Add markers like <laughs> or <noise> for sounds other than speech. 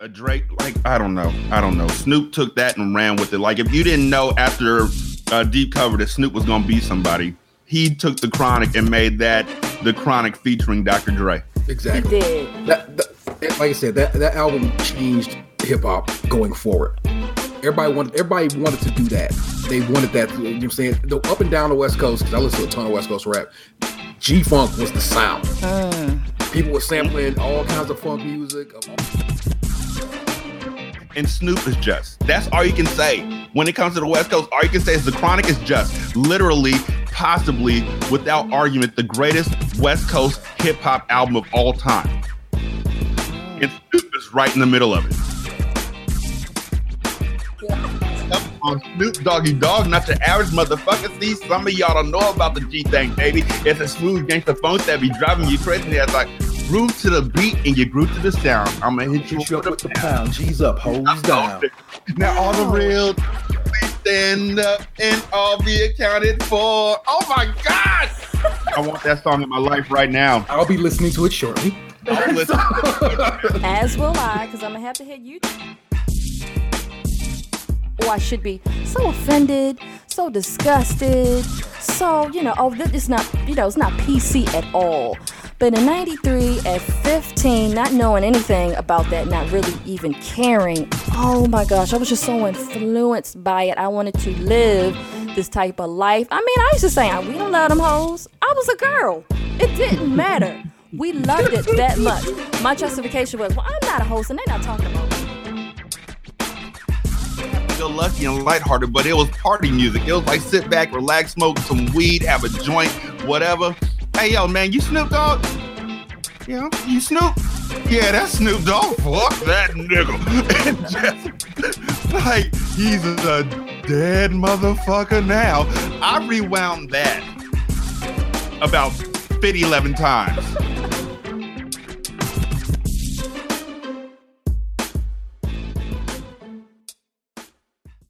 a Drake, like I don't know, I don't know. Snoop took that and ran with it. Like if you didn't know after uh, Deep Cover that Snoop was gonna be somebody, he took the Chronic and made that the Chronic featuring Dr. Dre. Exactly. He did. That, that, like I said, that that album changed hip hop going forward. Everybody wanted everybody wanted to do that. They wanted that. You know what I'm saying? The up and down the West Coast, because I listen to a ton of West Coast rap. G Funk was the sound. People were sampling all kinds of funk music. And Snoop is just. That's all you can say. When it comes to the West Coast, all you can say is the Chronic is just. Literally, possibly, without argument, the greatest West Coast hip hop album of all time. And Snoop is right in the middle of it. On, Snoop Doggy Dogg, not your average motherfucker. See, some of y'all don't know about the G thing, baby. It's a smooth gangster funk that be driving you crazy. It's like groove to the beat and you groove to the sound. I'm gonna hit you Hit you with up with the pound. G's up, hoes down. Now all the real please stand up and all be accounted for. Oh my God! I want that song in my life right now. I'll be listening to it shortly. <laughs> As will I, because I'm gonna have to hit you. Oh, I should be so offended, so disgusted, so you know, oh, this is not, you know, it's not PC at all. But in '93, at 15, not knowing anything about that, not really even caring, oh my gosh, I was just so influenced by it. I wanted to live this type of life. I mean, I used to say, we don't love them hoes. I was a girl. It didn't matter. We loved it that much. My justification was, well, I'm not a host, and they're not talking about me. Feel lucky and lighthearted, but it was party music. It was like sit back, relax, smoke some weed, have a joint, whatever. Hey yo, man, you Snoop Dogg? Yeah, you Snoop? Yeah, that's Snoop Dogg. Fuck that nigga. Just <laughs> like he's a dead motherfucker now. I rewound that about 50, 11 times.